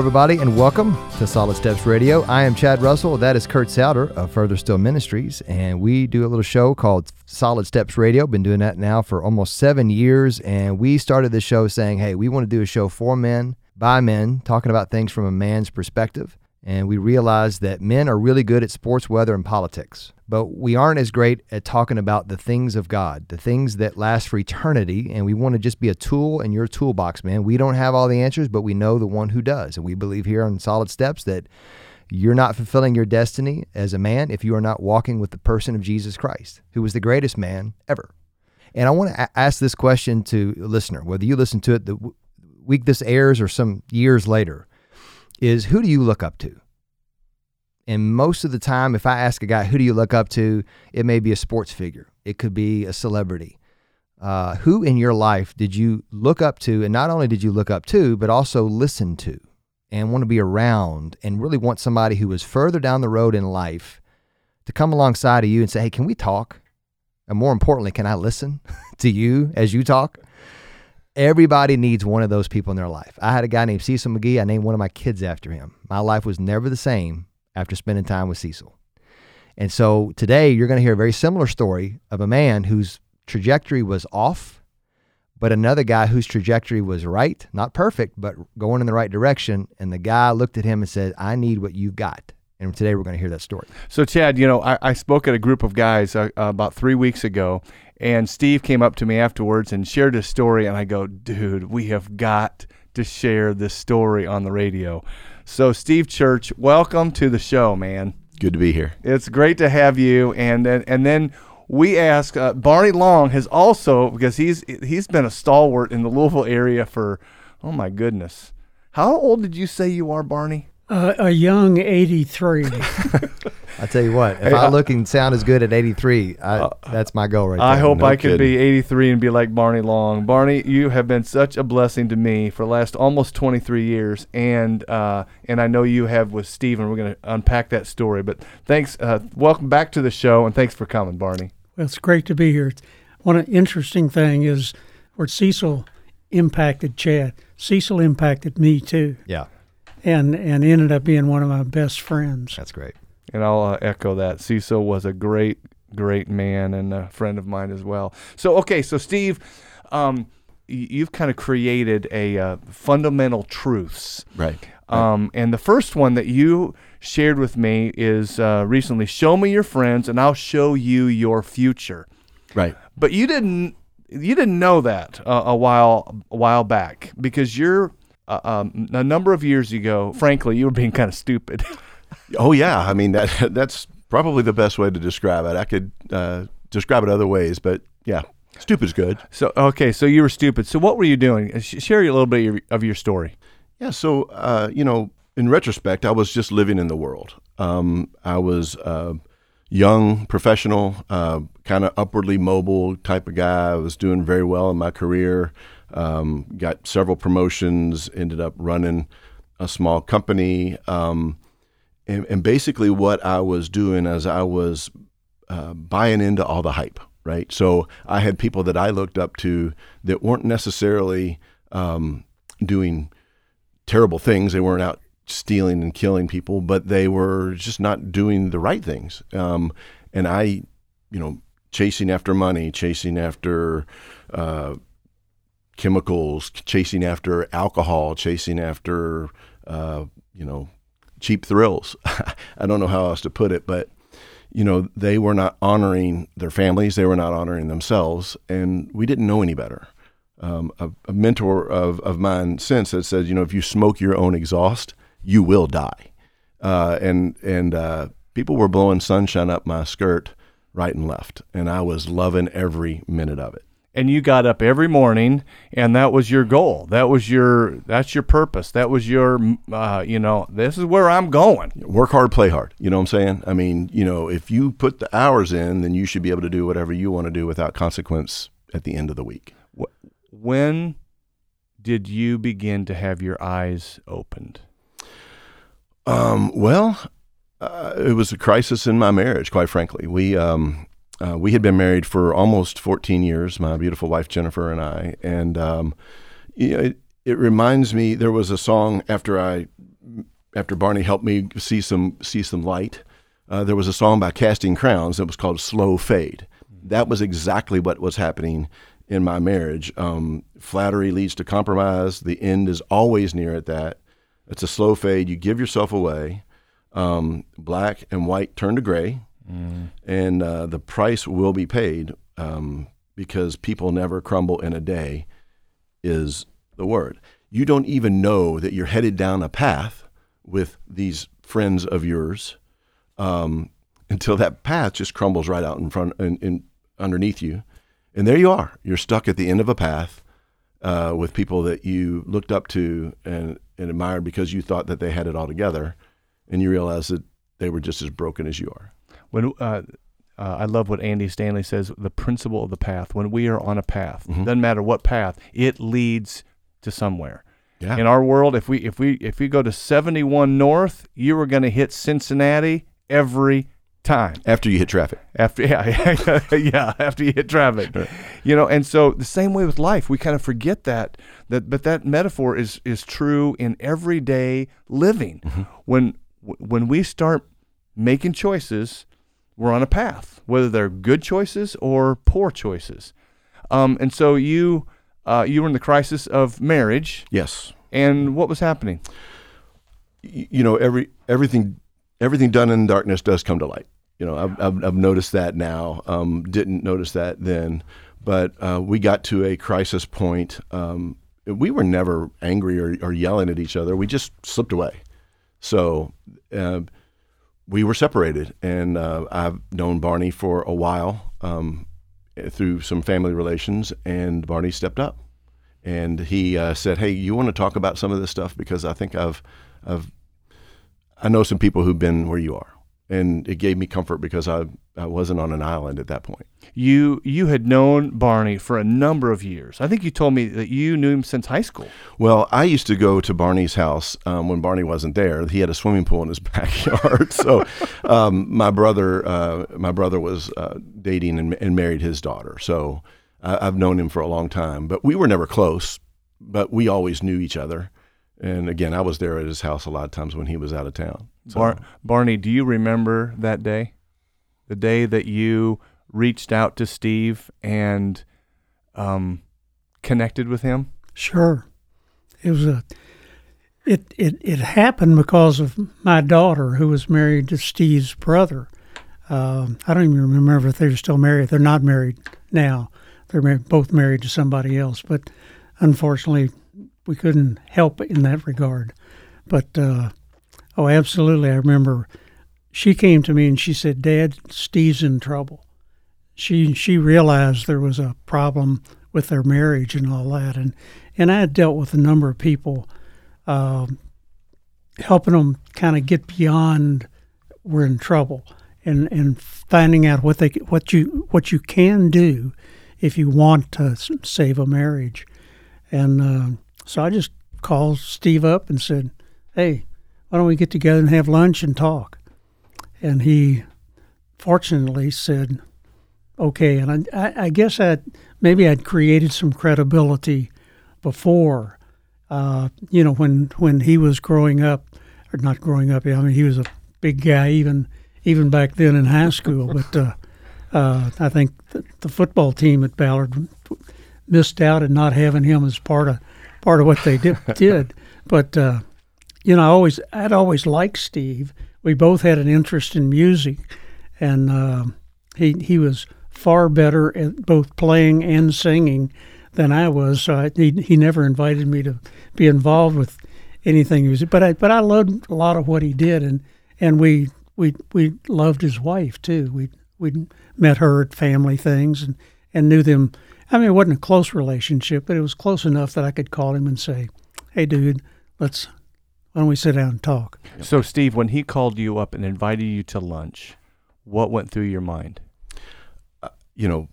Everybody, and welcome to Solid Steps Radio. I am Chad Russell. That is Kurt Souter of Further Still Ministries, and we do a little show called Solid Steps Radio. Been doing that now for almost seven years, and we started this show saying, "Hey, we want to do a show for men by men, talking about things from a man's perspective." And we realized that men are really good at sports, weather, and politics, but we aren't as great at talking about the things of God, the things that last for eternity. And we want to just be a tool in your toolbox, man. We don't have all the answers, but we know the one who does. And we believe here on Solid Steps that you're not fulfilling your destiny as a man if you are not walking with the person of Jesus Christ, who was the greatest man ever. And I want to a- ask this question to a listener, whether you listen to it the week this airs or some years later, is who do you look up to? And most of the time, if I ask a guy, who do you look up to? It may be a sports figure, it could be a celebrity. Uh, who in your life did you look up to? And not only did you look up to, but also listen to and want to be around and really want somebody who is further down the road in life to come alongside of you and say, hey, can we talk? And more importantly, can I listen to you as you talk? Everybody needs one of those people in their life. I had a guy named Cecil McGee. I named one of my kids after him. My life was never the same after spending time with Cecil. And so today you're going to hear a very similar story of a man whose trajectory was off, but another guy whose trajectory was right, not perfect, but going in the right direction. And the guy looked at him and said, I need what you've got. And today we're going to hear that story. So, Chad, you know, I, I spoke at a group of guys uh, about three weeks ago, and Steve came up to me afterwards and shared his story. And I go, dude, we have got to share this story on the radio. So, Steve Church, welcome to the show, man. Good to be here. It's great to have you. And and, and then we ask uh, Barney Long has also because he's he's been a stalwart in the Louisville area for oh my goodness. How old did you say you are, Barney? Uh, a young 83. I tell you what, if Hey, I I- look and sound as good at 83, I, that's my goal right there. I hope no I could be 83 and be like Barney Long. Barney, you have been such a blessing to me for the last almost 23 years, and uh, and I know you have with Steven. We're going to unpack that story, but thanks. Uh, welcome back to the show, and thanks for coming, Barney. well, it's great to be here. One interesting thing is where Cecil impacted Chad. Cecil impacted me too, Yeah, and and ended up being one of my best friends. that's great. And I'll uh, echo that. Cecil was a great, great man and a friend of mine as well. So, okay, so Steve, um, you've kind of created a uh, fundamental truths. Right. Um, and the first one that you shared with me is uh, recently show me your friends and I'll show you your future. Right. But you didn't you didn't know that uh, a while a while back because you're uh, um, a number of years ago. Frankly, you were being kind of stupid. Oh yeah. I mean that that's probably the best way to describe it. I could uh, describe it other ways, but yeah, stupid's good. so okay, so you were stupid. So what were you doing? Uh, Share a little bit of your, of your story. Yeah. So uh, you know, in retrospect, I was just living in the world. Um, I was uh, young, professional, uh, kind of upwardly mobile type of guy. I was doing very well in my career. Um, got several promotions. Ended up running a small company. Um, and, and basically, what I was doing is I was uh, buying into all the hype, right? So I had people that I looked up to that weren't necessarily um, doing terrible things. They weren't out stealing and killing people, but they were just not doing the right things. Um, and I, you know, chasing after money, chasing after uh, chemicals, chasing after alcohol, chasing after, uh, you know, cheap thrills. I don't know how else to put it, but you know, they were not honoring their families, they were not honoring themselves, and we didn't know any better. Um, a, a mentor of, of mine since that said, you know, if you smoke your own exhaust, you will die. Uh, and and uh, people were blowing sunshine up my skirt right and left, and I was loving every minute of it. And you got up every morning and that was your goal that was your that's your purpose that was your uh, you know this is where i'm going Work hard, play hard. You know what I'm saying? I mean, you know, if you put the hours in, then you should be able to do whatever you want to do without consequence at the end of the week. when did you begin to have your eyes opened Um, well, uh, it was a crisis in my marriage, quite frankly. We um, uh, we had been married for almost 14 years, my beautiful wife Jennifer and I, and um, you know, it, it reminds me there was a song after I after Barney helped me see some see some light. Uh, there was a song by Casting Crowns that was called "Slow Fade." That was exactly what was happening in my marriage. Um, flattery leads to compromise. The end is always near at that. It's a slow fade. You give yourself away. Um, black and white turn to gray, mm. and uh, the price will be paid um, because people never crumble in a day. Is the word. You don't even know that you're headed down a path with these friends of yours um, until that path just crumbles right out in front and, and, underneath you, and there you are. You're stuck at the end of a path uh, with people that you looked up to and, and admired because you thought that they had it all together, and you realize that they were just as broken as you are. When uh, uh, I love what Andy Stanley says: the principle of the path. When we are on a path, mm-hmm. doesn't matter what path, it leads to somewhere. Yeah. In our world, if we if we if we go to 71 north, you are going to hit Cincinnati every time after you hit traffic. After yeah, yeah, after you hit traffic. Right. You know, and so the same way with life, we kind of forget that that but that metaphor is is true in everyday living. Mm-hmm. When when we start making choices, we're on a path, whether they're good choices or poor choices. Um, and so you uh, you were in the crisis of marriage. Yes. And what was happening? You know, every everything everything done in darkness does come to light. You know, I've, I've, I've noticed that now. Um, didn't notice that then, but uh, we got to a crisis point. Um, we were never angry or, or, yelling at each other. We just slipped away. So uh, we were separated, and uh, I've known Barney for a while. Um, through some family relations, and Barney stepped up, and he uh, said, "Hey, you want to talk about some of this stuff because I think I've, I've, I know some people who've been where you are." And it gave me comfort because I I wasn't on an island at that point. You you had known Barney for a number of years. I think you told me that you knew him since high school. Well, I used to go to Barney's house um, when Barney wasn't there. He had a swimming pool in his backyard. so um, my brother uh, my brother was uh, dating and, and, married his daughter. So I, I've known him for a long time, but we were never close. But we always knew each other. And again, I was there at his house a lot of times when he was out of town. So. Bar- Barney, do you remember that day? The day that you reached out to Steve and um, connected with him? Sure. It was a it, it it happened because of my daughter who was married to Steve's brother. Um, I don't even remember if they're still married. They're not married now. They're both married to somebody else. But unfortunately, we couldn't help in that regard. But uh, oh, absolutely, I remember she came to me and she said, "Dad, Steve's in trouble." She she realized there was a problem with their marriage and all that, and and I had dealt with a number of people, uh, helping them kind of get beyond we're in trouble and and finding out what they what you what you can do if you want to save a marriage, and uh, so I just called Steve up and said, "Hey, why don't we get together and have lunch and talk?" And he, fortunately, said, "Okay." And I, I guess I maybe I'd created some credibility before. Uh, you know, when when he was growing up, or not growing up. I mean, he was a big guy even even back then in high school. But uh, uh, I think the, the football team at Ballard missed out in not having him as part of part of what they did. did. But uh, you know, I always I'd always liked Steve. We both had an interest in music, and uh, he he was far better at both playing and singing than I was. So I, he he never invited me to be involved with anything music. But I but I loved a lot of what he did, and and we we we loved his wife too. We we met her at family things and and knew them I mean, it wasn't a close relationship, but it was close enough that I could call him and say, "Hey, dude, let's why don't we sit down and talk?" So, Steve, when he called you up and invited you to lunch, what went through your mind? Uh, you know,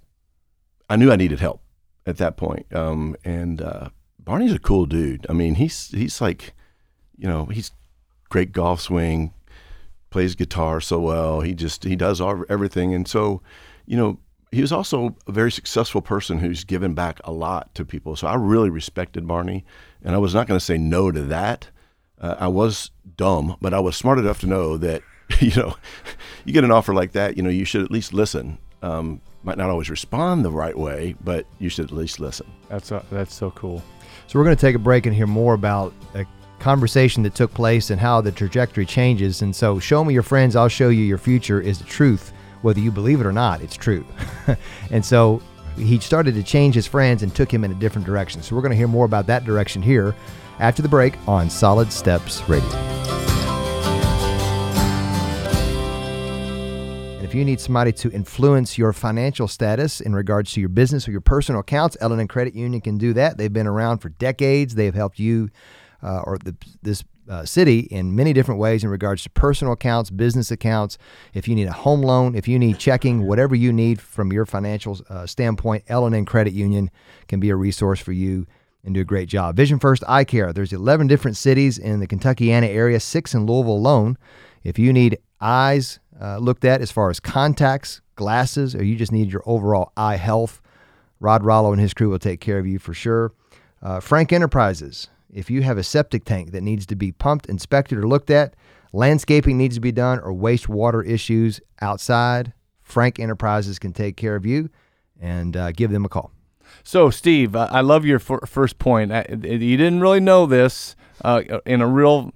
I knew I needed help at that point, um, and uh, Barney's a cool dude. I mean, he's he's like, you know, he's great golf swing, plays guitar so well. He just he does all, everything, and so, you know, he was also a very successful person who's given back a lot to people. So I really respected Barney, and I was not going to say no to that. Uh, I was dumb, but I was smart enough to know that you know you get an offer like that, you know you should at least listen. Um, might not always respond the right way, but you should at least listen. That's uh, that's so cool. So we're going to take a break and hear more about a conversation that took place and how the trajectory changes. And so, show me your friends, I'll show you your future is the truth. Whether you believe it or not, it's true. and so he started to change his friends and took him in a different direction. So we're going to hear more about that direction here after the break on Solid Steps Radio. And if you need somebody to influence your financial status in regards to your business or your personal accounts, L&N Credit Union can do that. They've been around for decades. They've helped you uh, or the, this uh, city in many different ways in regards to personal accounts, business accounts. If you need a home loan, if you need checking, whatever you need from your financial uh, standpoint, L&N Credit Union can be a resource for you and do a great job. Vision First Eye Care. There's 11 different cities in the Kentuckiana area, six in Louisville alone. If you need eyes uh, looked at as far as contacts, glasses, or you just need your overall eye health, Rod Rollo and his crew will take care of you for sure. Uh, Frank Enterprises. If you have a septic tank that needs to be pumped, inspected, or looked at, landscaping needs to be done, or wastewater issues outside, Frank Enterprises can take care of you and uh, give them a call. So, Steve, uh, I love your f- first point. I, you didn't really know this uh, in a real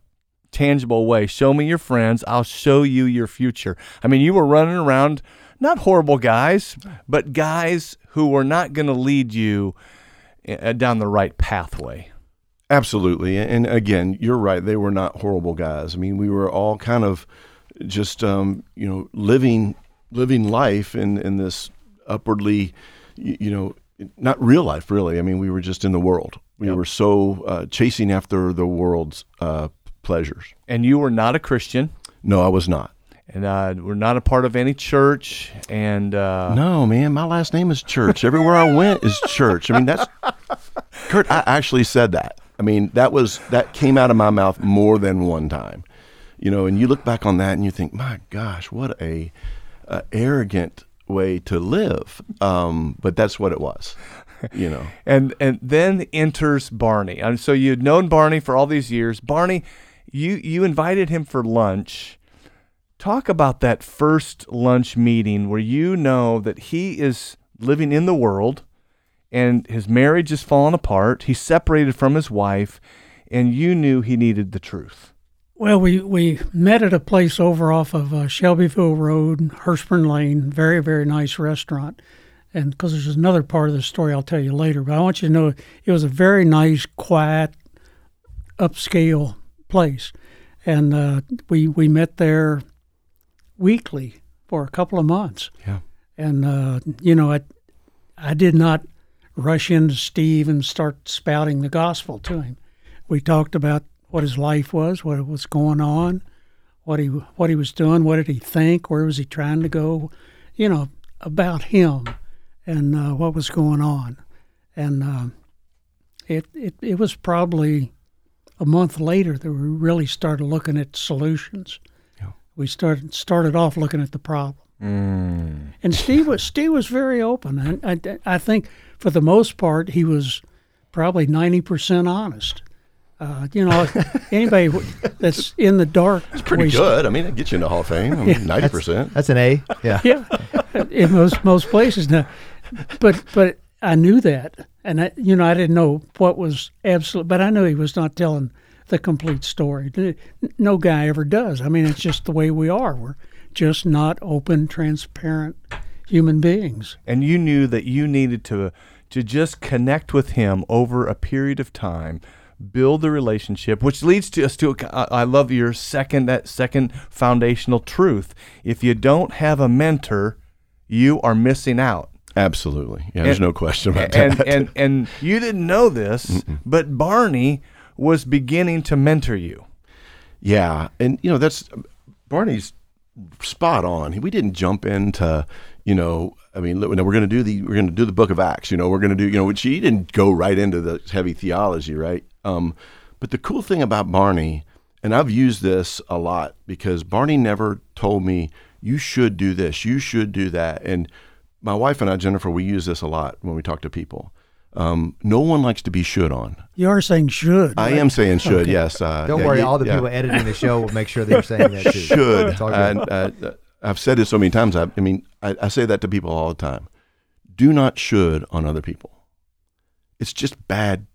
tangible way. Show me your friends, I'll show you your future. I mean, you were running around, not horrible guys, but guys who were not going to lead you uh, down the right pathway. Absolutely. And again, you're right. They were not horrible guys. I mean, we were all kind of just, um, you know, living living life in, in this upwardly, you, know, not real life, really. I mean, we were just in the world. We yep. were so uh, chasing after the world's uh, pleasures. And you were not a Christian? No, I was not. And uh, we're not a part of any church. And uh, no, man, my last name is Church. Everywhere I went is church. I mean, that's Kurt. I actually said that. I mean, that was that came out of my mouth more than one time. You know, and you look back on that and you think, my gosh, what a, a arrogant way to live. Um, but that's what it was. You know. and and then enters Barney. And so you'd known Barney for all these years. Barney, you you invited him for lunch. Talk about that first lunch meeting where you know that he is living in the world and his marriage is falling apart. He's separated from his wife, and you knew he needed the truth. Well, we, we met at a place over off of uh, Shelbyville Road, Hurstbourne Lane. Very, very nice restaurant. And because there's another part of the story I'll tell you later, but I want you to know it was a very nice, quiet, upscale place. And uh, we, we met there weekly for a couple of months. Yeah. And, uh, you know, I, I did not rush into Steve and start spouting the gospel to him. We talked about what his life was, what was going on, what he what he was doing, what did he think, where was he trying to go, you know, about him and uh, what was going on. And uh, it, it it was probably a month later that we really started looking at solutions. Yeah. We started started off looking at the problem. Mm. And Steve was Steve was very open, and I, I think for the most part, he was probably 90% honest. Uh, you know, anybody that's in the dark. It's pretty good. I mean, it gets you in the Hall of Fame. I mean, ninety percent. That's, an A. Yeah. Yeah. In most most places now, but but I knew that, and I, you know, I didn't know what was absolute, but I knew he was not telling the complete story. No guy ever does. I mean, it's just the way we are. We're just not open, transparent human beings. And you knew that you needed to to just connect with him over a period of time build the relationship which leads to us to i love your second that second foundational truth. If you don't have a mentor you are missing out. Absolutely. Yeah there's and, no question about and, that. and and you didn't know this Mm-mm. but barney was beginning to mentor you. Yeah and you know that's barney's spot on. We didn't jump into you know, I mean, we're going to do the we're going to do the Book of Acts. You know, we're going to do you know, which he didn't go right into the heavy theology, right? Um, but the cool thing about Barney, and I've used this a lot because Barney never told me you should do this, you should do that, and my wife and I, Jennifer, we use this a lot when we talk to people. Um, no one likes to be should on. You are saying should. I am saying should. Okay. Yes. Uh, Don't yeah, worry, you- all the yeah. people editing the show will make sure they're saying that too. should. It's. And, uh, I've said this so many times. I, I mean, I, I say that to people all the time. Do not should on other people. It's just bad.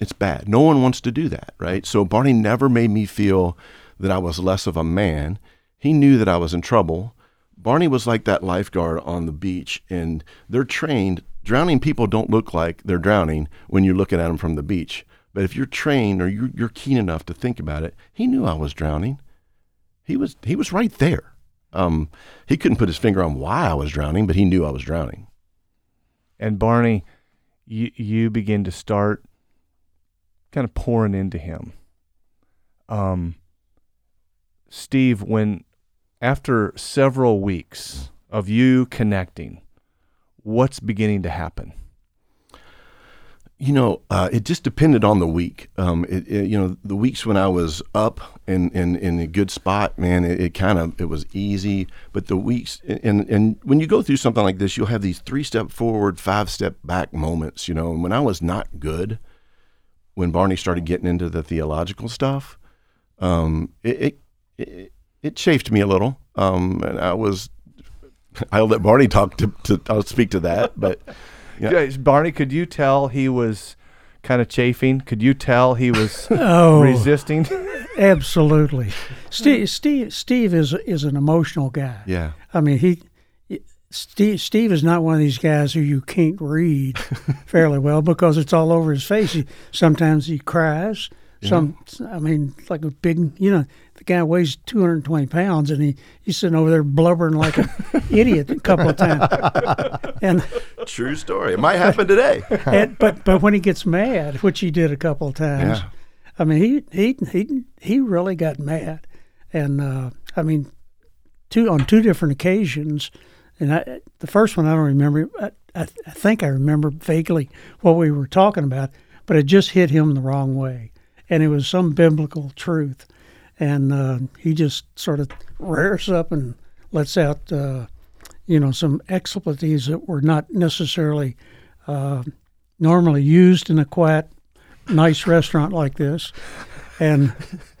It's bad. No one wants to do that, right? So Barney never made me feel that I was less of a man. He knew that I was in trouble. Barney was like that lifeguard on the beach, and they're trained. Drowning people don't look like they're drowning when you're looking at them from the beach. But if you're trained or you're, you're keen enough to think about it, he knew I was drowning he was he was right there. Um, he couldn't put his finger on why I was drowning, but he knew I was drowning. And Barney, you you begin to start kind of pouring into him. Um, Steve, when after several weeks of you connecting, what's beginning to happen? You know, uh, it just depended on the week. Um, it, it, you know, the weeks when I was up and in, in, a good spot, man, it, it kind of it was easy. But the weeks and and when you go through something like this, you'll have these three step forward, five step back moments. You know, and when I was not good, when Barney started getting into the theological stuff, um, it, it it chafed me a little. Um, and I was I'll let Barney talk to, to I'll speak to that, but. Yeah. Yeah, Barney, could you tell he was kind of chafing? Could you tell he was Oh, resisting? absolutely. Steve, Steve, Steve is is an emotional guy. Yeah. I mean, he, Steve, Steve is not one of these guys who you can't read fairly well because it's all over his face. He, sometimes he cries. Some, I mean, like a big, you know, the guy weighs 220 pounds and he, he's sitting over there blubbering like an idiot a couple of times. And, True story. It might happen today. and but but when he gets mad, which he did a couple of times, Yeah. I mean, he he he he really got mad, and uh, I mean, two on two different occasions. And I, the first one I don't remember. I, I, I think I remember vaguely what we were talking about, but it just hit him the wrong way, and it was some biblical truth, and uh, he just sort of rears up and lets out, uh, you know, some expletives that were not necessarily uh, normally used in a quiet, nice restaurant like this. And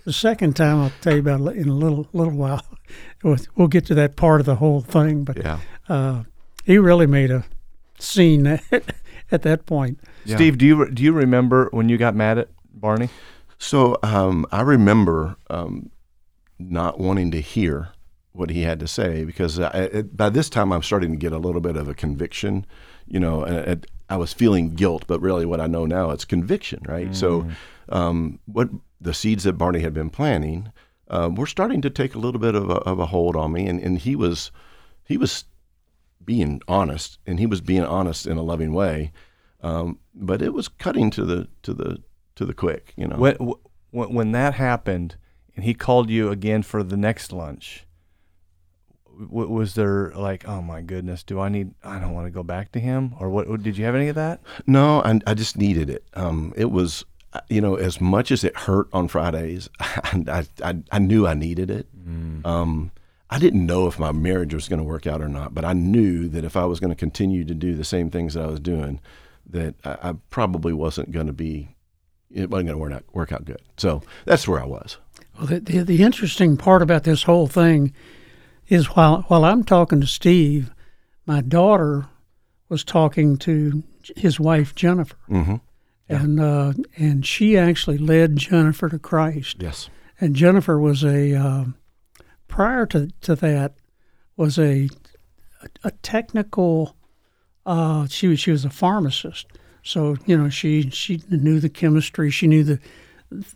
the second time, I'll tell you about it in a little little while. We'll- get to that part of the whole thing, but Yeah. uh, he really made a scene at that point. Steve, do you do you remember when you got mad at Barney? So um, I remember um, not wanting to hear what he had to say because I, it, by this time I'm starting to get a little bit of a conviction. You know, and it, I was feeling guilt, but really what I know now it's conviction, right? So um, what the seeds that Barney had been planting uh, were starting to take a little bit of a, of a hold on me, and, and he was he was being honest, and he was being honest in a loving way. Um, but it was cutting to the to the to the quick, you know. When, when that happened, and he called you again for the next lunch, w- was there like, oh my goodness, do I need? I don't want to go back to him, or what? Did you have any of that? No, I, I just needed it. Um, it was, uh, you know, as much as it hurt on Fridays, I, I, I knew I needed it. Um, I didn't know if my marriage was going to work out or not, but I knew that if I was going to continue to do the same things that I was doing, that I, I probably wasn't going to be, it wasn't going to work out, work out good. So that's where I was. Well, the, the, the interesting part about this whole thing is while while I'm talking to Steve, my daughter was talking to his wife Jennifer, Mm-hmm. and uh, and she actually led Jennifer to Christ. Yes. And Jennifer was a um prior to to that was a a technical. Uh, she was she was a pharmacist, so you know she she knew the chemistry, she knew the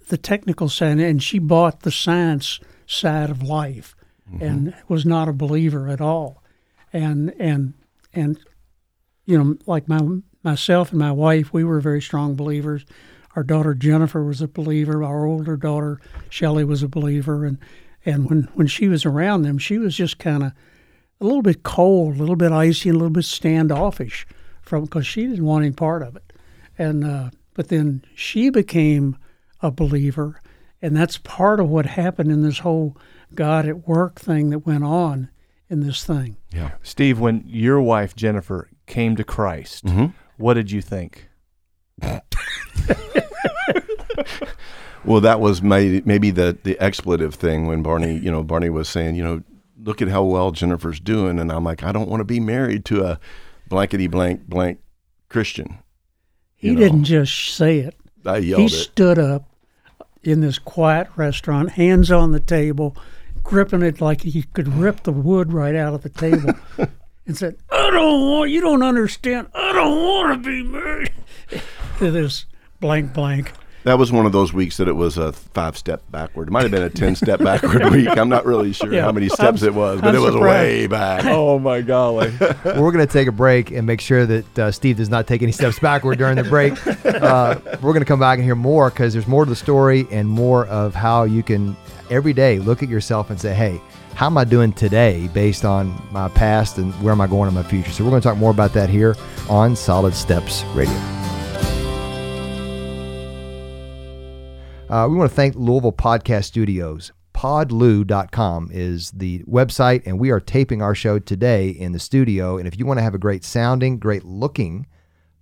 the technical side, and she bought the science side of life, mm-hmm. and was not a believer at all, and and and you know like my myself and my wife, we were very strong believers. Our daughter Jennifer was a believer. Our older daughter Shelley was a believer, and and when when she was around them, she was just kind of a little bit cold, a little bit icy, a little bit standoffish from because she didn't want any part of it. And uh, but then she became a believer, and that's part of what happened in this whole God at work thing that went on in this thing. Yeah. Steve, when your wife Jennifer came to Christ, Mhm. what did you think? Well, that was may, maybe the the expletive thing when Barney, you know, Barney was saying, you know, look at how well Jennifer's doing, and I'm like, I don't want to be married to a blankety blank blank Christian. He know. didn't just say it. I He yelled it. stood up in this quiet restaurant, hands on the table, gripping it like he could rip the wood right out of the table, and said, "I don't want. You don't understand. I don't want to be married to this blank blank." That was one of those weeks that it was a five step backward. It might have been a ten step backward week. I'm not really sure Yeah. how many steps I'm- it was, but I'm it was surprised. way back. Oh my golly! We're going to take a break and make sure that uh, Steve does not take any steps backward during the break. Uh, we're going to come back and hear more because there's more to the story and more of how you can every day look at yourself and say, hey, how am I doing today based on my past and where am I going in my future? So we're going to talk more about that here on Solid Steps Radio. Uh, we want to thank Louisville Podcast Studios. Podlou.com is the website, and we are taping our show today in the studio. And if you want to have a great sounding, great looking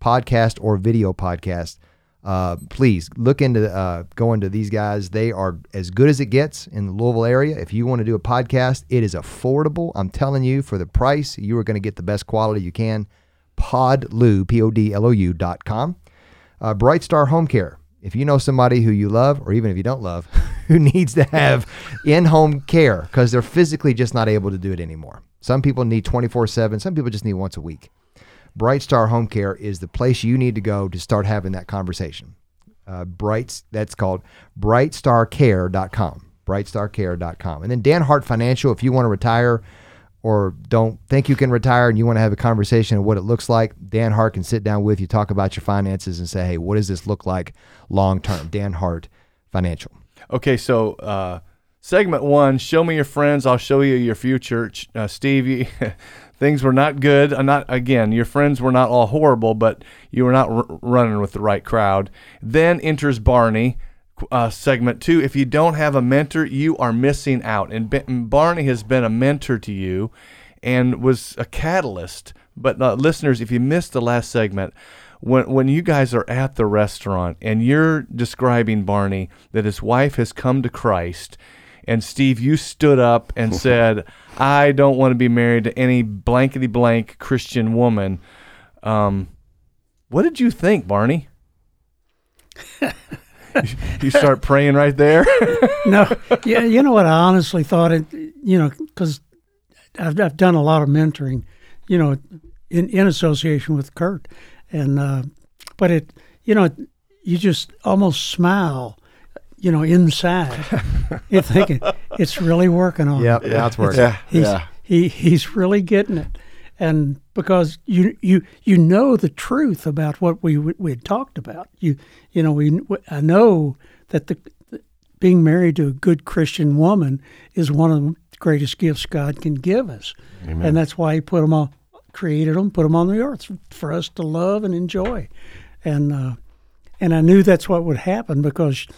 podcast or video podcast, uh, please look into uh, going to these guys. They are as good as it gets in the Louisville area. If you want to do a podcast, it is affordable. I'm telling you, for the price, you are going to get the best quality you can. Podlou, P O D L O U dot com. Uh, Bright Star Home Care. If you know somebody who you love, or even if you don't love, who needs to have in home care because they're physically just not able to do it anymore. Some people need 24 7, some people just need once a week. Bright Star Home Care is the place you need to go to start having that conversation. Uh, Brights, that's called brightstarcare.com. Brightstarcare.com. And then Dan Hart Financial, if you want to retire or don't think you can retire and you want to have a conversation of what it looks like, Dan Hart can sit down with you, talk about your finances, and say, hey, what does this look like long term? Dan Hart Financial. Okay, so uh, segment one: Show me your friends, I'll show you your future. Uh, Steve, you, things were not good. Uh, not again. Your friends were not all horrible, but you were not r- running with the right crowd. Then enters Barney. Uh, segment two: If you don't have a mentor, you are missing out. And, and Barney has been a mentor to you, and was a catalyst. But uh, listeners, if you missed the last segment, when when you guys are at the restaurant and you're describing Barney that his wife has come to Christ, and Steve, you stood up and said, "I don't want to be married to any blankety blank Christian woman." Um, what did you think, Barney? you, you start praying right there. no, yeah, you know what? I honestly thought it. You know, because I've I've done a lot of mentoring, you know, in in association with Kurt, and uh, but it, you know, you just almost smile, you know, inside. You're thinking it's really working on. him. Yep, now it's working. Yeah, He's, yeah. he he's really getting it, and because you you you know the truth about what we we had talked about. You you know we I know that the being married to a good Christian woman is one of the greatest gifts God can give us, and that's why He put them all created them, put them on the earth for us to love and enjoy, and uh, and I knew that's what would happen because,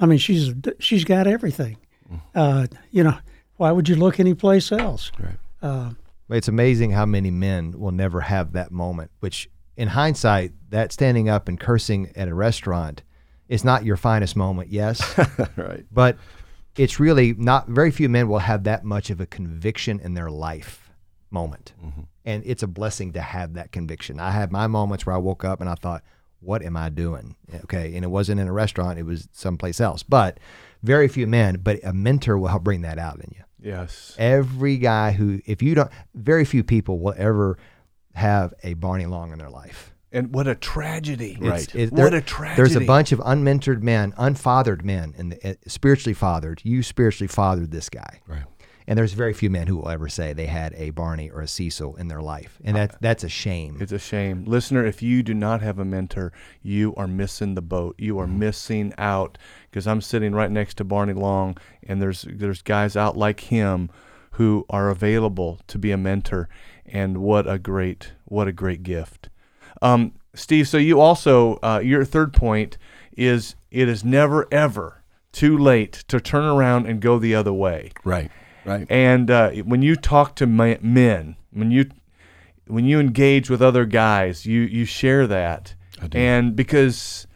I mean, she's she's got everything. Uh, you know, why would you look anyplace else? Right. Uh, It's amazing how many men will never have that moment, which in hindsight, that standing up and cursing at a restaurant is not your finest moment, yes, right. but it's really not very few men will have that much of a conviction in their life moment. Mm-hmm. And it's a blessing to have that conviction. I had my moments where I woke up and I thought, what am I doing? Okay. And it wasn't in a restaurant, it was someplace else. But very few men, but a mentor will help bring that out in you. Yes. Every guy who, if you don't, very few people will ever have a Barney Long in their life. And what a tragedy! Right. it- what a tragedy! There's a bunch of unmentored men, unfathered men, and uh, spiritually fathered. You spiritually fathered this guy, Right. and there's very few men who will ever say they had a Barney or a Cecil in their life, and that that's a shame. It's a shame. Listener, if you do not have a mentor, you are missing the boat. You are missing out because I'm sitting right next to Barney Long and there's there's guys out like him who are available to be a mentor and what a great what a great gift. Um, Steve, so you also uh, your third point is it is never ever too late to turn around and go the other way. Right. Right. And uh, when you talk to men, when you when you engage with other guys, you you share that. And because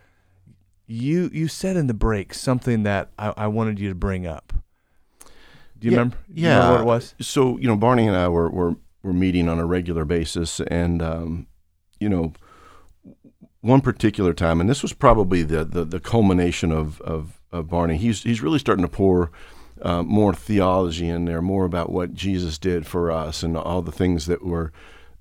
you you said in the break something that I, I wanted you to bring up. Do you Yeah, remember? Do you yeah. remember what it was? So you know, Barney and I were were, were meeting on a regular basis, and um, you know, one particular time, and this was probably the the, the culmination of, of of Barney. He's he's really starting to pour. Uh, more theology in there, more about what Jesus did for us, and all the things that were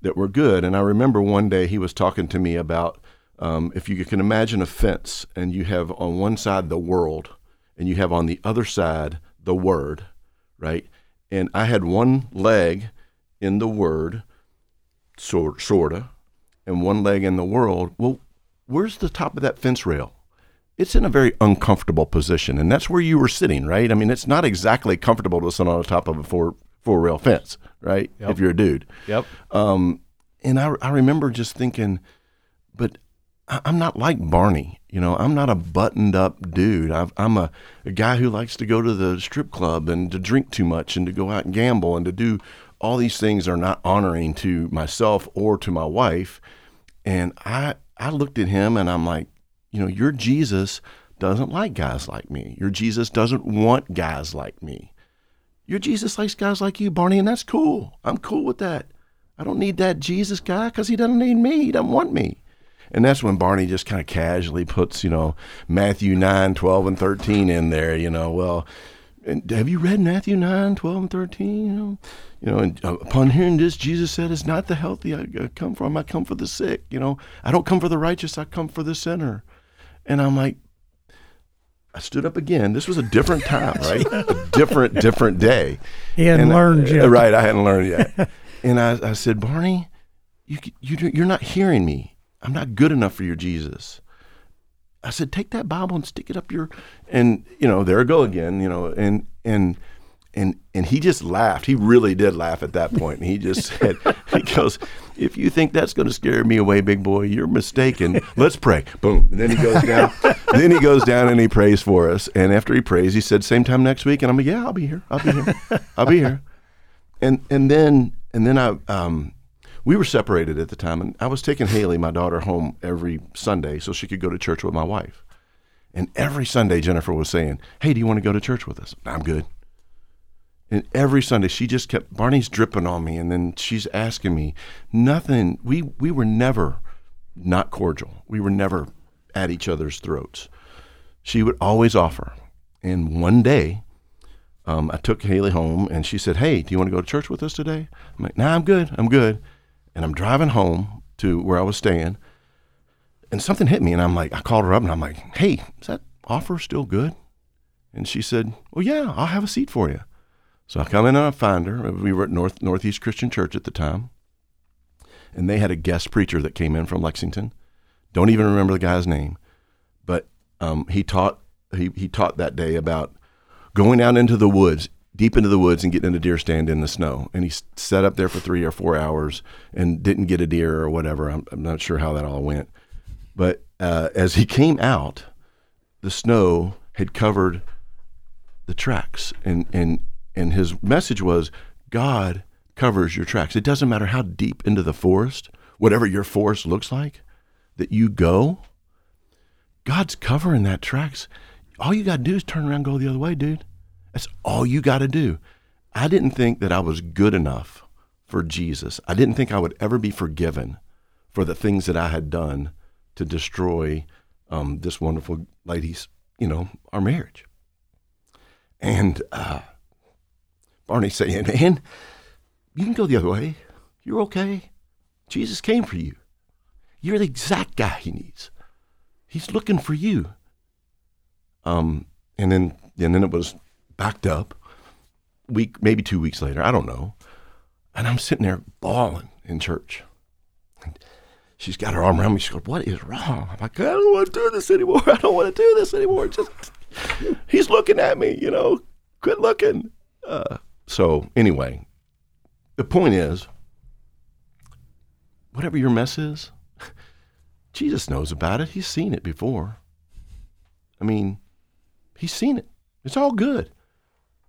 that were good. And I remember one day he was talking to me about um, if you can imagine a fence, and you have on one side the world, and you have on the other side the Word, right? And I had one leg in the Word, sort sorta, and one leg in the world. Well, where's the top of that fence rail? It's in a very uncomfortable position, and that's where you were sitting, right? I mean, it's not exactly comfortable to sit on the top of a four four rail fence, right? Yep. If you're a dude. Yep. Um, and I, I remember just thinking, but I'm not like Barney. You know, I'm not a buttoned up dude. I've, I'm a, a guy who likes to go to the strip club and to drink too much and to go out and gamble and to do all these things are not honoring to myself or to my wife. And I, I looked at him and I'm like, you know, your Jesus doesn't like guys like me. Your Jesus doesn't want guys like me. Your Jesus likes guys like you, Barney, and that's cool. I'm cool with that. I don't need that Jesus guy because he doesn't need me. He doesn't want me. And that's when Barney just kind of casually puts, you know, Matthew 9, 12, and 13 in there. You know, well, and have you read Matthew 9, 12, and 13? You know, you know and uh, upon hearing this, Jesus said, It's not the healthy I, I come from. I come for the sick. You know, I don't come for the righteous. I come for the sinner. And I'm like, I stood up again. This was a different time, right? a different, different day. He hadn't And I- learned yet. uh, Right, I hadn't learned yet. and I, I said, Barney, you, you, you're not hearing me. I'm not good enough for your Jesus. I said, take that Bible and stick it up your, and you know, there I go again, you know, and and and and he just laughed. He really did laugh at that point. And he just said, he goes, if you think that's going to scare me away, big boy, you're mistaken. Let's pray. Boom. And then he goes down. then he goes down and he prays for us. And after he prays, he said, same time next week. And I'm like, yeah, I'll be here. I'll be here. I'll be here. And and then and then I um we were separated at the time, and I was taking Haley, my daughter, home every Sunday so she could go to church with my wife. And every Sunday, Jennifer was saying, "Hey, do you want to go to church with us?" I'm good. And every Sunday, she just kept Barney's dripping on me, and then she's asking me nothing. We we were never not cordial. We were never at each other's throats. She would always offer. And one day, um, I took Haley home, and she said, "Hey, do you want to go to church with us today?" I'm like, "Nah, I'm good. I'm good." And I'm driving home to where I was staying, and something hit me, and I'm like, I called her up, and I'm like, "Hey, is that offer still good?" And she said, "Well, yeah, I'll have a seat for you." So I come in and I find her. We were at North Northeast Christian Church at the time, and they had a guest preacher that came in from Lexington. Don't even remember the guy's name, but um, he taught he, he taught that day about going out into the woods, deep into the woods, and getting in a deer stand in the snow. And he sat up there for three or four hours and didn't get a deer or whatever. I'm, I'm not sure how that all went, but uh, as he came out, the snow had covered the tracks, and and and his message was God covers your tracks. It doesn't matter how deep into the forest, whatever your forest looks like, that you go. God's covering that tracks. All you got to do is turn around go the other way, dude. That's all you got to do. I didn't think that I was good enough for Jesus. I didn't think I would ever be forgiven for the things that I had done to destroy um, this wonderful lady's, you know, our marriage. And uh, Barney saying, man, you can go the other way. You're okay. Jesus came for you. You're the exact guy he needs. He's looking for you. Um, and then and then it was backed up. Week maybe two weeks later, I don't know. And I'm sitting there bawling in church. And she's got her arm around me. She goes, "What is wrong?" I'm like, "I don't want to do this anymore. I don't want to do this anymore. Just he's looking at me, you know. Quit looking." Uh, so anyway, the point is, whatever your mess is, Jesus knows about it. He's seen it before. I mean, he's seen it. It's all good.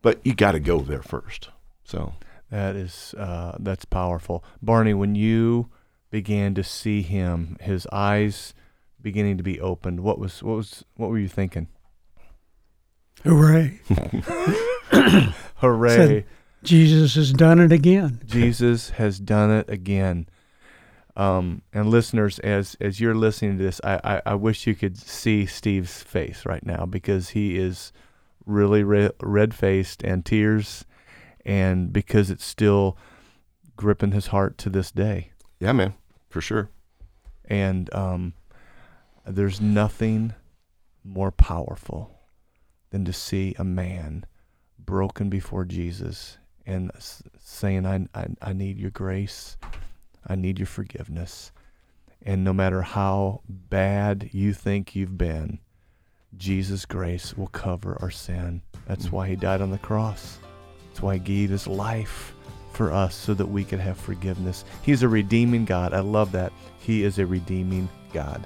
But you got to go there first. So That is uh, that's powerful, Barney. When you began to see him, his eyes beginning to be opened. What was what was what were you thinking? Hooray. Hooray! Said- Jesus has done it again. Jesus has done it again. Um, and listeners, as as you're listening to this, I, I, I wish you could see Steve's face right now because he is really re- red faced and tears, and because it's still gripping his heart to this day. yeah, man, for sure. And um, there's nothing more powerful than to see a man broken before Jesus and s- saying, I, I, I need your grace. I need your forgiveness. And no matter how bad you think you've been, Jesus' grace will cover our sin. That's why he died on the cross. That's why he gave his life for us so that we could have forgiveness. He's a redeeming God. I love that. He is a redeeming God.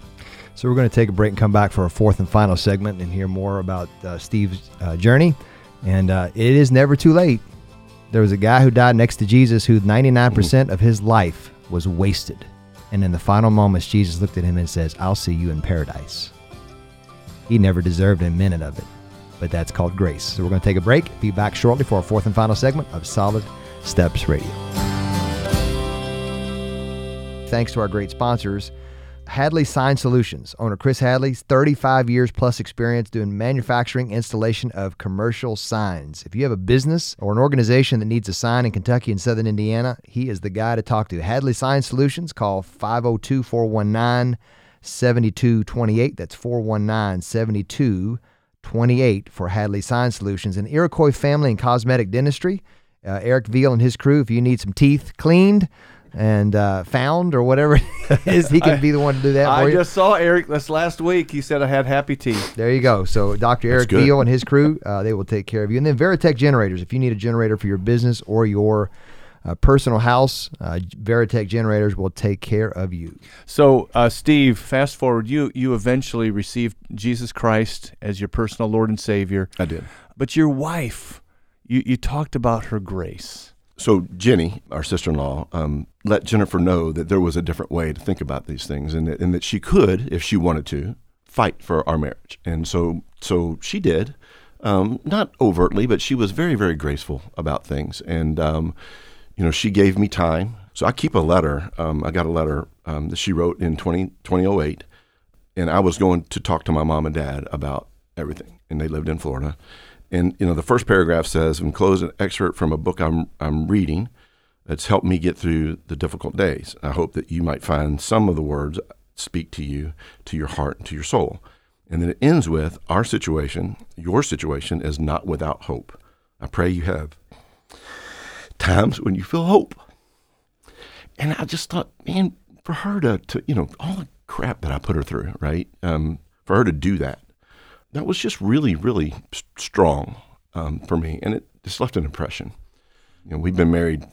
So we're going to take a break and come back for our fourth and final segment and hear more about uh, Steve's uh, journey. And uh, it is never too late. There was a guy who died next to Jesus who 99% of his life was wasted. And in the final moments, Jesus looked at him and says, I'll see you in paradise. He never deserved a minute of it, but that's called grace. So we're going to take a break. Be back shortly for our fourth and final segment of Solid Steps Radio. Thanks to our great sponsors. Hadley Sign Solutions. Owner Chris Hadley's 35 years plus experience doing manufacturing installation of commercial signs. If you have a business or an organization that needs a sign in Kentucky and Southern Indiana, he is the guy to talk to. Hadley Sign Solutions, call 502 419 7228. That's 419 7228 for Hadley Sign Solutions. And Iroquois Family and Cosmetic Dentistry. Uh, Eric Veal and his crew, if you need some teeth cleaned, and uh, found or whatever it is, he can be the one to do that for I you. just saw Eric this last week. He said I had happy teeth. There you go. So Dr. Eric good. Veal and his crew, uh, they will take care of you. And then Veritech generators. If you need a generator for your business or your uh, personal house, uh, Veritech generators will take care of you. So, uh, Steve, fast forward. You you eventually received Jesus Christ as your personal Lord and Savior, I did. but your wife, you you talked about her grace. So Jenny, our sister-in-law, um, let Jennifer know that there was a different way to think about these things, and that, and that she could, if she wanted to, fight for our marriage. And so, so she did, um, not overtly, but she was very, very graceful about things. And um, you know, she gave me time. So I keep a letter. Um, I got a letter um, that she wrote in 20, 2008, and I was going to talk to my mom and dad about everything, and they lived in Florida. And you know, the first paragraph says, "Enclose an excerpt from a book I'm I'm reading that's helped me get through the difficult days. I hope that you might find some of the words speak to you, to your heart, and to your soul." And then it ends with, "Our situation, your situation, is not without hope. I pray you have times when you feel hope." And I just thought, man, for her to, to you know, all the crap that I put her through, right? Um, for her to do that, that was just really, really strong um, for me, and it just left an impression. You know, we've been married;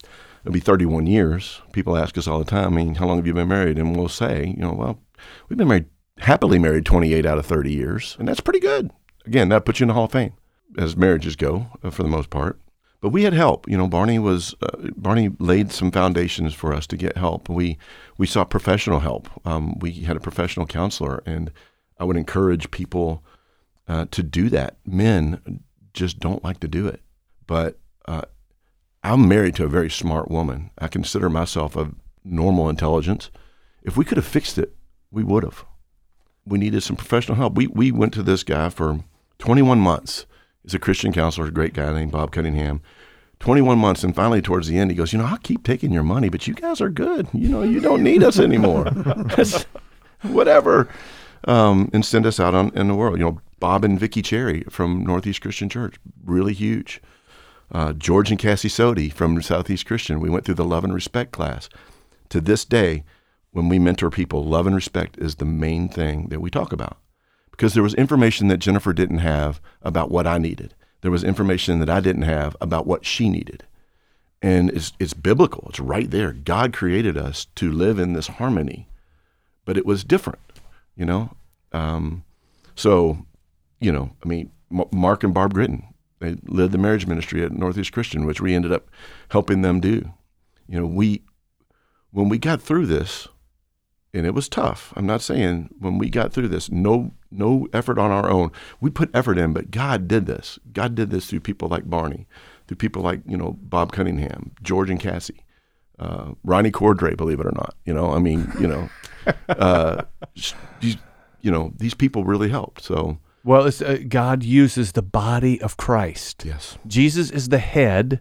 it'll be 31 years. People ask us all the time, "I mean, how long have you been married?" And we'll say, you know, well, we've been married happily married 28 out of 30 years, and that's pretty good. Again, that puts you in the Hall of Fame as marriages go, uh, for the most part. But we had help. You know, Barney was uh, Barney laid some foundations for us to get help. We we sought professional help. Um, we had a professional counselor, and I would encourage people uh, to do that. Men just don't like to do it. But uh, I'm married to a very smart woman. I consider myself of normal intelligence. If we could have fixed it, we would have. We needed some professional help. We we went to this guy for 21 months. He's a Christian counselor, a great guy named Bob Cunningham. 21 months, and finally towards the end, he goes, "You know, I'll keep taking your money, but you guys are good. You know, you don't need us anymore. Whatever." um, and send us out on in the world. You know, Bob and Vicky Cherry from Northeast Christian Church, really huge. Uh, George and Cassie Sodi from Southeast Christian. We went through the love and respect class. To this day, when we mentor people, love and respect is the main thing that we talk about because there was information that Jennifer didn't have about what I needed. There was information that I didn't have about what she needed. And it's, it's biblical. It's right there. God created us to live in this harmony, but it was different you know. Um, so, you know, I mean, M- Mark and Barb Gritton, They led the marriage ministry at Northeast Christian, which we ended up helping them do. You know, we when we got through this, and it was tough. I'm not saying when we got through this, no no effort on our own. We put effort in, but God did this. God did this through people like Barney, through people like you know Bob Cunningham, George and Cassie, uh, Ronnie Cordray. Believe it or not, you know. I mean, you know, uh, these you know these people really helped. So Well, it's, uh, God uses the body of Christ. yes, Jesus is the head,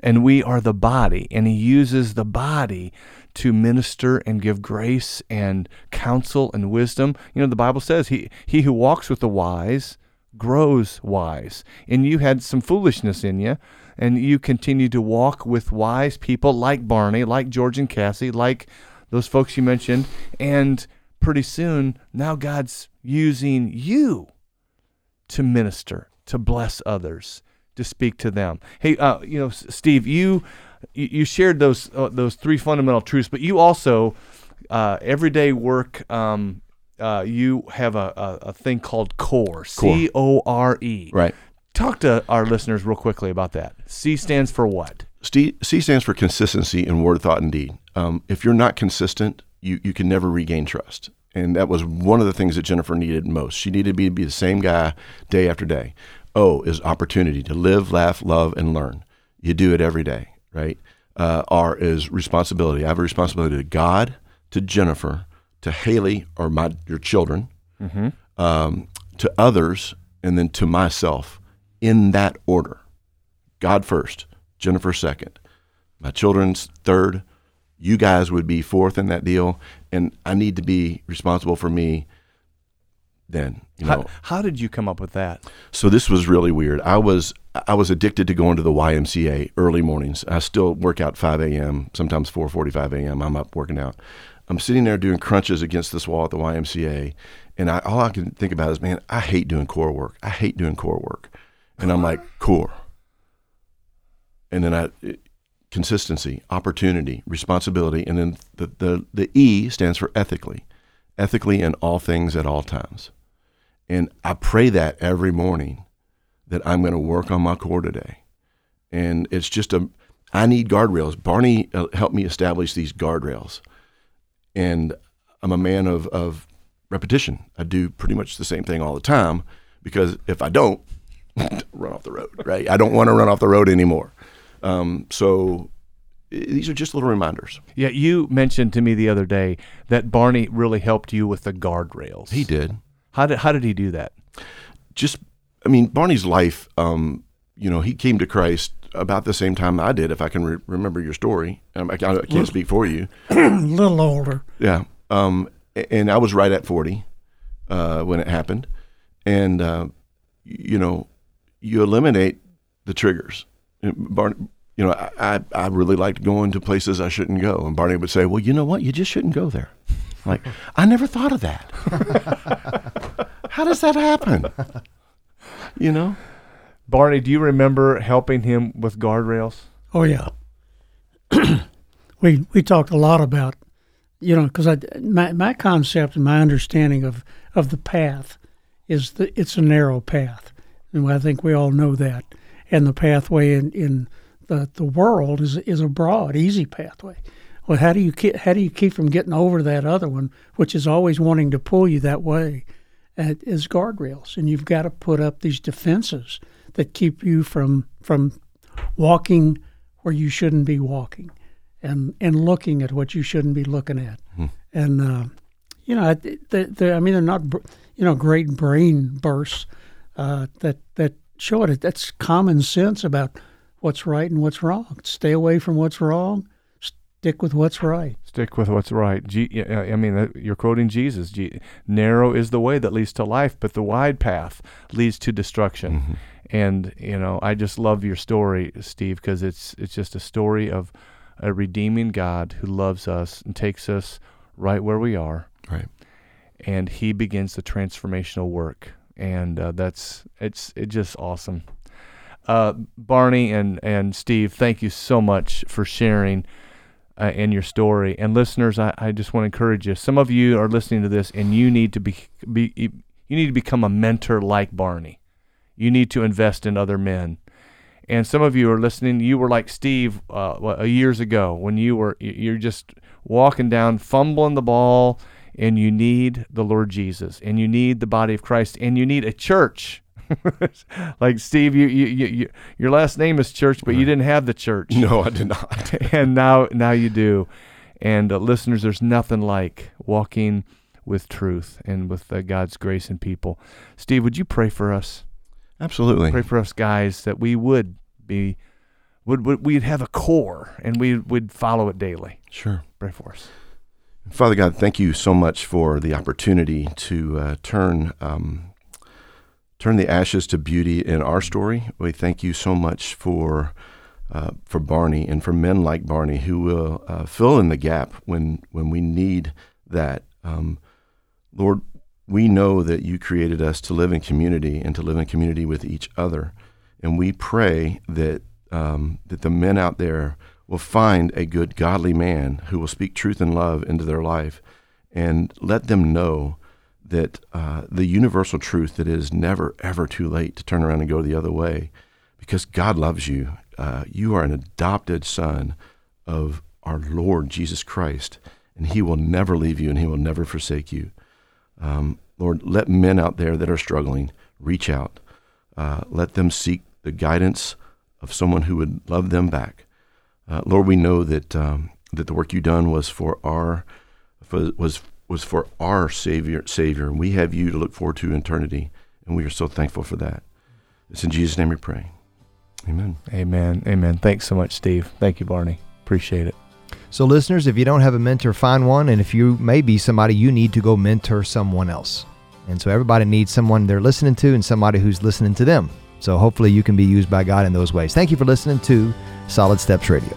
and we are the body, and He uses the body to minister and give grace and counsel and wisdom. You know, the Bible says, "He he who walks with the wise grows wise," and you had some foolishness in you. And you continue to walk with wise people like Barney, like George and Cassie, like those folks you mentioned. And pretty soon, now God's using you to minister, to bless others, to speak to them. Hey, uh, you know, Steve, you you you shared those uh, those three fundamental truths, but you also uh, everyday work. Um, uh, you have a, a, a thing called CORE, C O R E. right. Talk to our listeners real quickly about that. C stands for what? St- C stands for consistency in word, thought, and deed. Um, if you're not consistent, you, you can never regain trust. And that was one of the things that Jennifer needed most. She needed me to be the same guy day after day. O is opportunity to live, laugh, love, and learn. You do it every day, right? Uh, R is responsibility. I have a responsibility to God, to Jennifer, to Haley or my your children, um, to others, and then to myself in that order. God first, Jennifer second, my children's third, you guys would be fourth in that deal, and I need to be responsible for me. Then you know, How, how did you come up with that? so this was really weird. I was I was addicted to going to the YMCA early mornings. I still work out 5 a.m. Sometimes 4:45 a.m. I'm up working out. I'm sitting there doing crunches against this wall at the YMCA, and I, all I can think about is, man, I hate doing core work. I hate doing core work, and I'm like core. And then I it- consistency, opportunity, responsibility, and then the the the E stands for ethically, ethically in all things at all times. And I pray that every morning that I'm going to work on my core today. And it's just a, I need guardrails. Barney uh, helped me establish these guardrails. And I'm a man of, of repetition. I do pretty much the same thing all the time because if I don't, run off the road, right? I don't want to run off the road anymore. Um, so these are just little reminders. Yeah, you mentioned to me the other day that Barney really helped you with the guardrails. He did. How did how did he do that? just I mean Barney's life um you know he came to Christ about the same time I did if I can re- remember your story. Um, I, can't- I can't speak for you. a little older. yeah um and I was right at 40 uh when it happened. And uh you know you eliminate the triggers. Barney you know I, I I really liked going to places I shouldn't go. And Barney would say well you know what? You just shouldn't go there. Like I never thought of that. How does that happen you know Barney, do you remember helping him with guardrails? Oh yeah. we we talked a lot about, you know, because I my my concept and my understanding of of the path is that it's a narrow path, and I think we all know that. And the pathway in in the the world is is a broad, easy pathway. Well, how do you keep how do you keep from getting over that other one, which is always wanting to pull you that way? Is guardrails, and you've got to put up these defenses that keep you from from walking where you shouldn't be walking, and and looking at what you shouldn't be looking at, and uh, you know, they, they, I mean, they're not you know great brain bursts uh, that that show it. That's common sense about what's right and what's wrong. Stay away from what's wrong. Stick with what's right. Stick with what's right. G- yeah, I mean, uh, you're quoting Jesus. G- narrow is the way that leads to life, but the wide path leads to destruction. And you know, I just love your story, Steve, because it's it's just a story of a redeeming God who loves us and takes us right where we are, right and He begins the transformational work, and uh, that's it's it's just awesome. Uh, Barney and and Steve, thank you so much for sharing uh, in your story. And listeners, I, I just want to encourage you. Some of you are listening to this, and you need to be, be you need to become a mentor like Barney. You need to invest in other men And some of you are listening. You were like Steve uh, years ago when you were you're just walking down, fumbling the ball, and you need the Lord Jesus, and you need the body of Christ, and you need a church. like Steve, you, you, you, your last name is Church, but you didn't have the church. No, I did not. and now, now you do. And uh, listeners, there's nothing like walking with truth and with uh, God's grace and people. Steve, would you pray for us? Absolutely. Pray for us guys that we would be would, would we'd have a core and we would follow it daily. Sure. Pray for us. Father God, thank you so much for the opportunity to uh, turn um, turn the ashes to beauty in our story. We thank you so much for uh, for Barney and for men like Barney who will uh, fill in the gap when when we need that. Um, Lord, we know that you created us to live in community and to live in community with each other, and we pray that um, that the men out there will find a good, godly man who will speak truth and love into their life, and let them know that uh, the universal truth that it is never ever too late to turn around and go the other way, because God loves you. Uh, you are an adopted son of our Lord Jesus Christ, and He will never leave you and He will never forsake you. Um, Lord, let men out there that are struggling reach out. Uh, let them seek the guidance of someone who would love them back. Uh, Lord, we know that um, that the work you done was for our for, was was for our Savior Savior, and we have you to look forward to eternity, and we are so thankful for that. It's in Jesus' name we pray. Amen. Amen. Amen. Thanks so much, Steve. Thank you, Barney. Appreciate it. So, listeners, if you don't have a mentor, find one. And if you may be somebody, you need to go mentor someone else. And so, everybody needs someone they're listening to and somebody who's listening to them. So, hopefully, you can be used by God in those ways. Thank you for listening to Solid Steps Radio.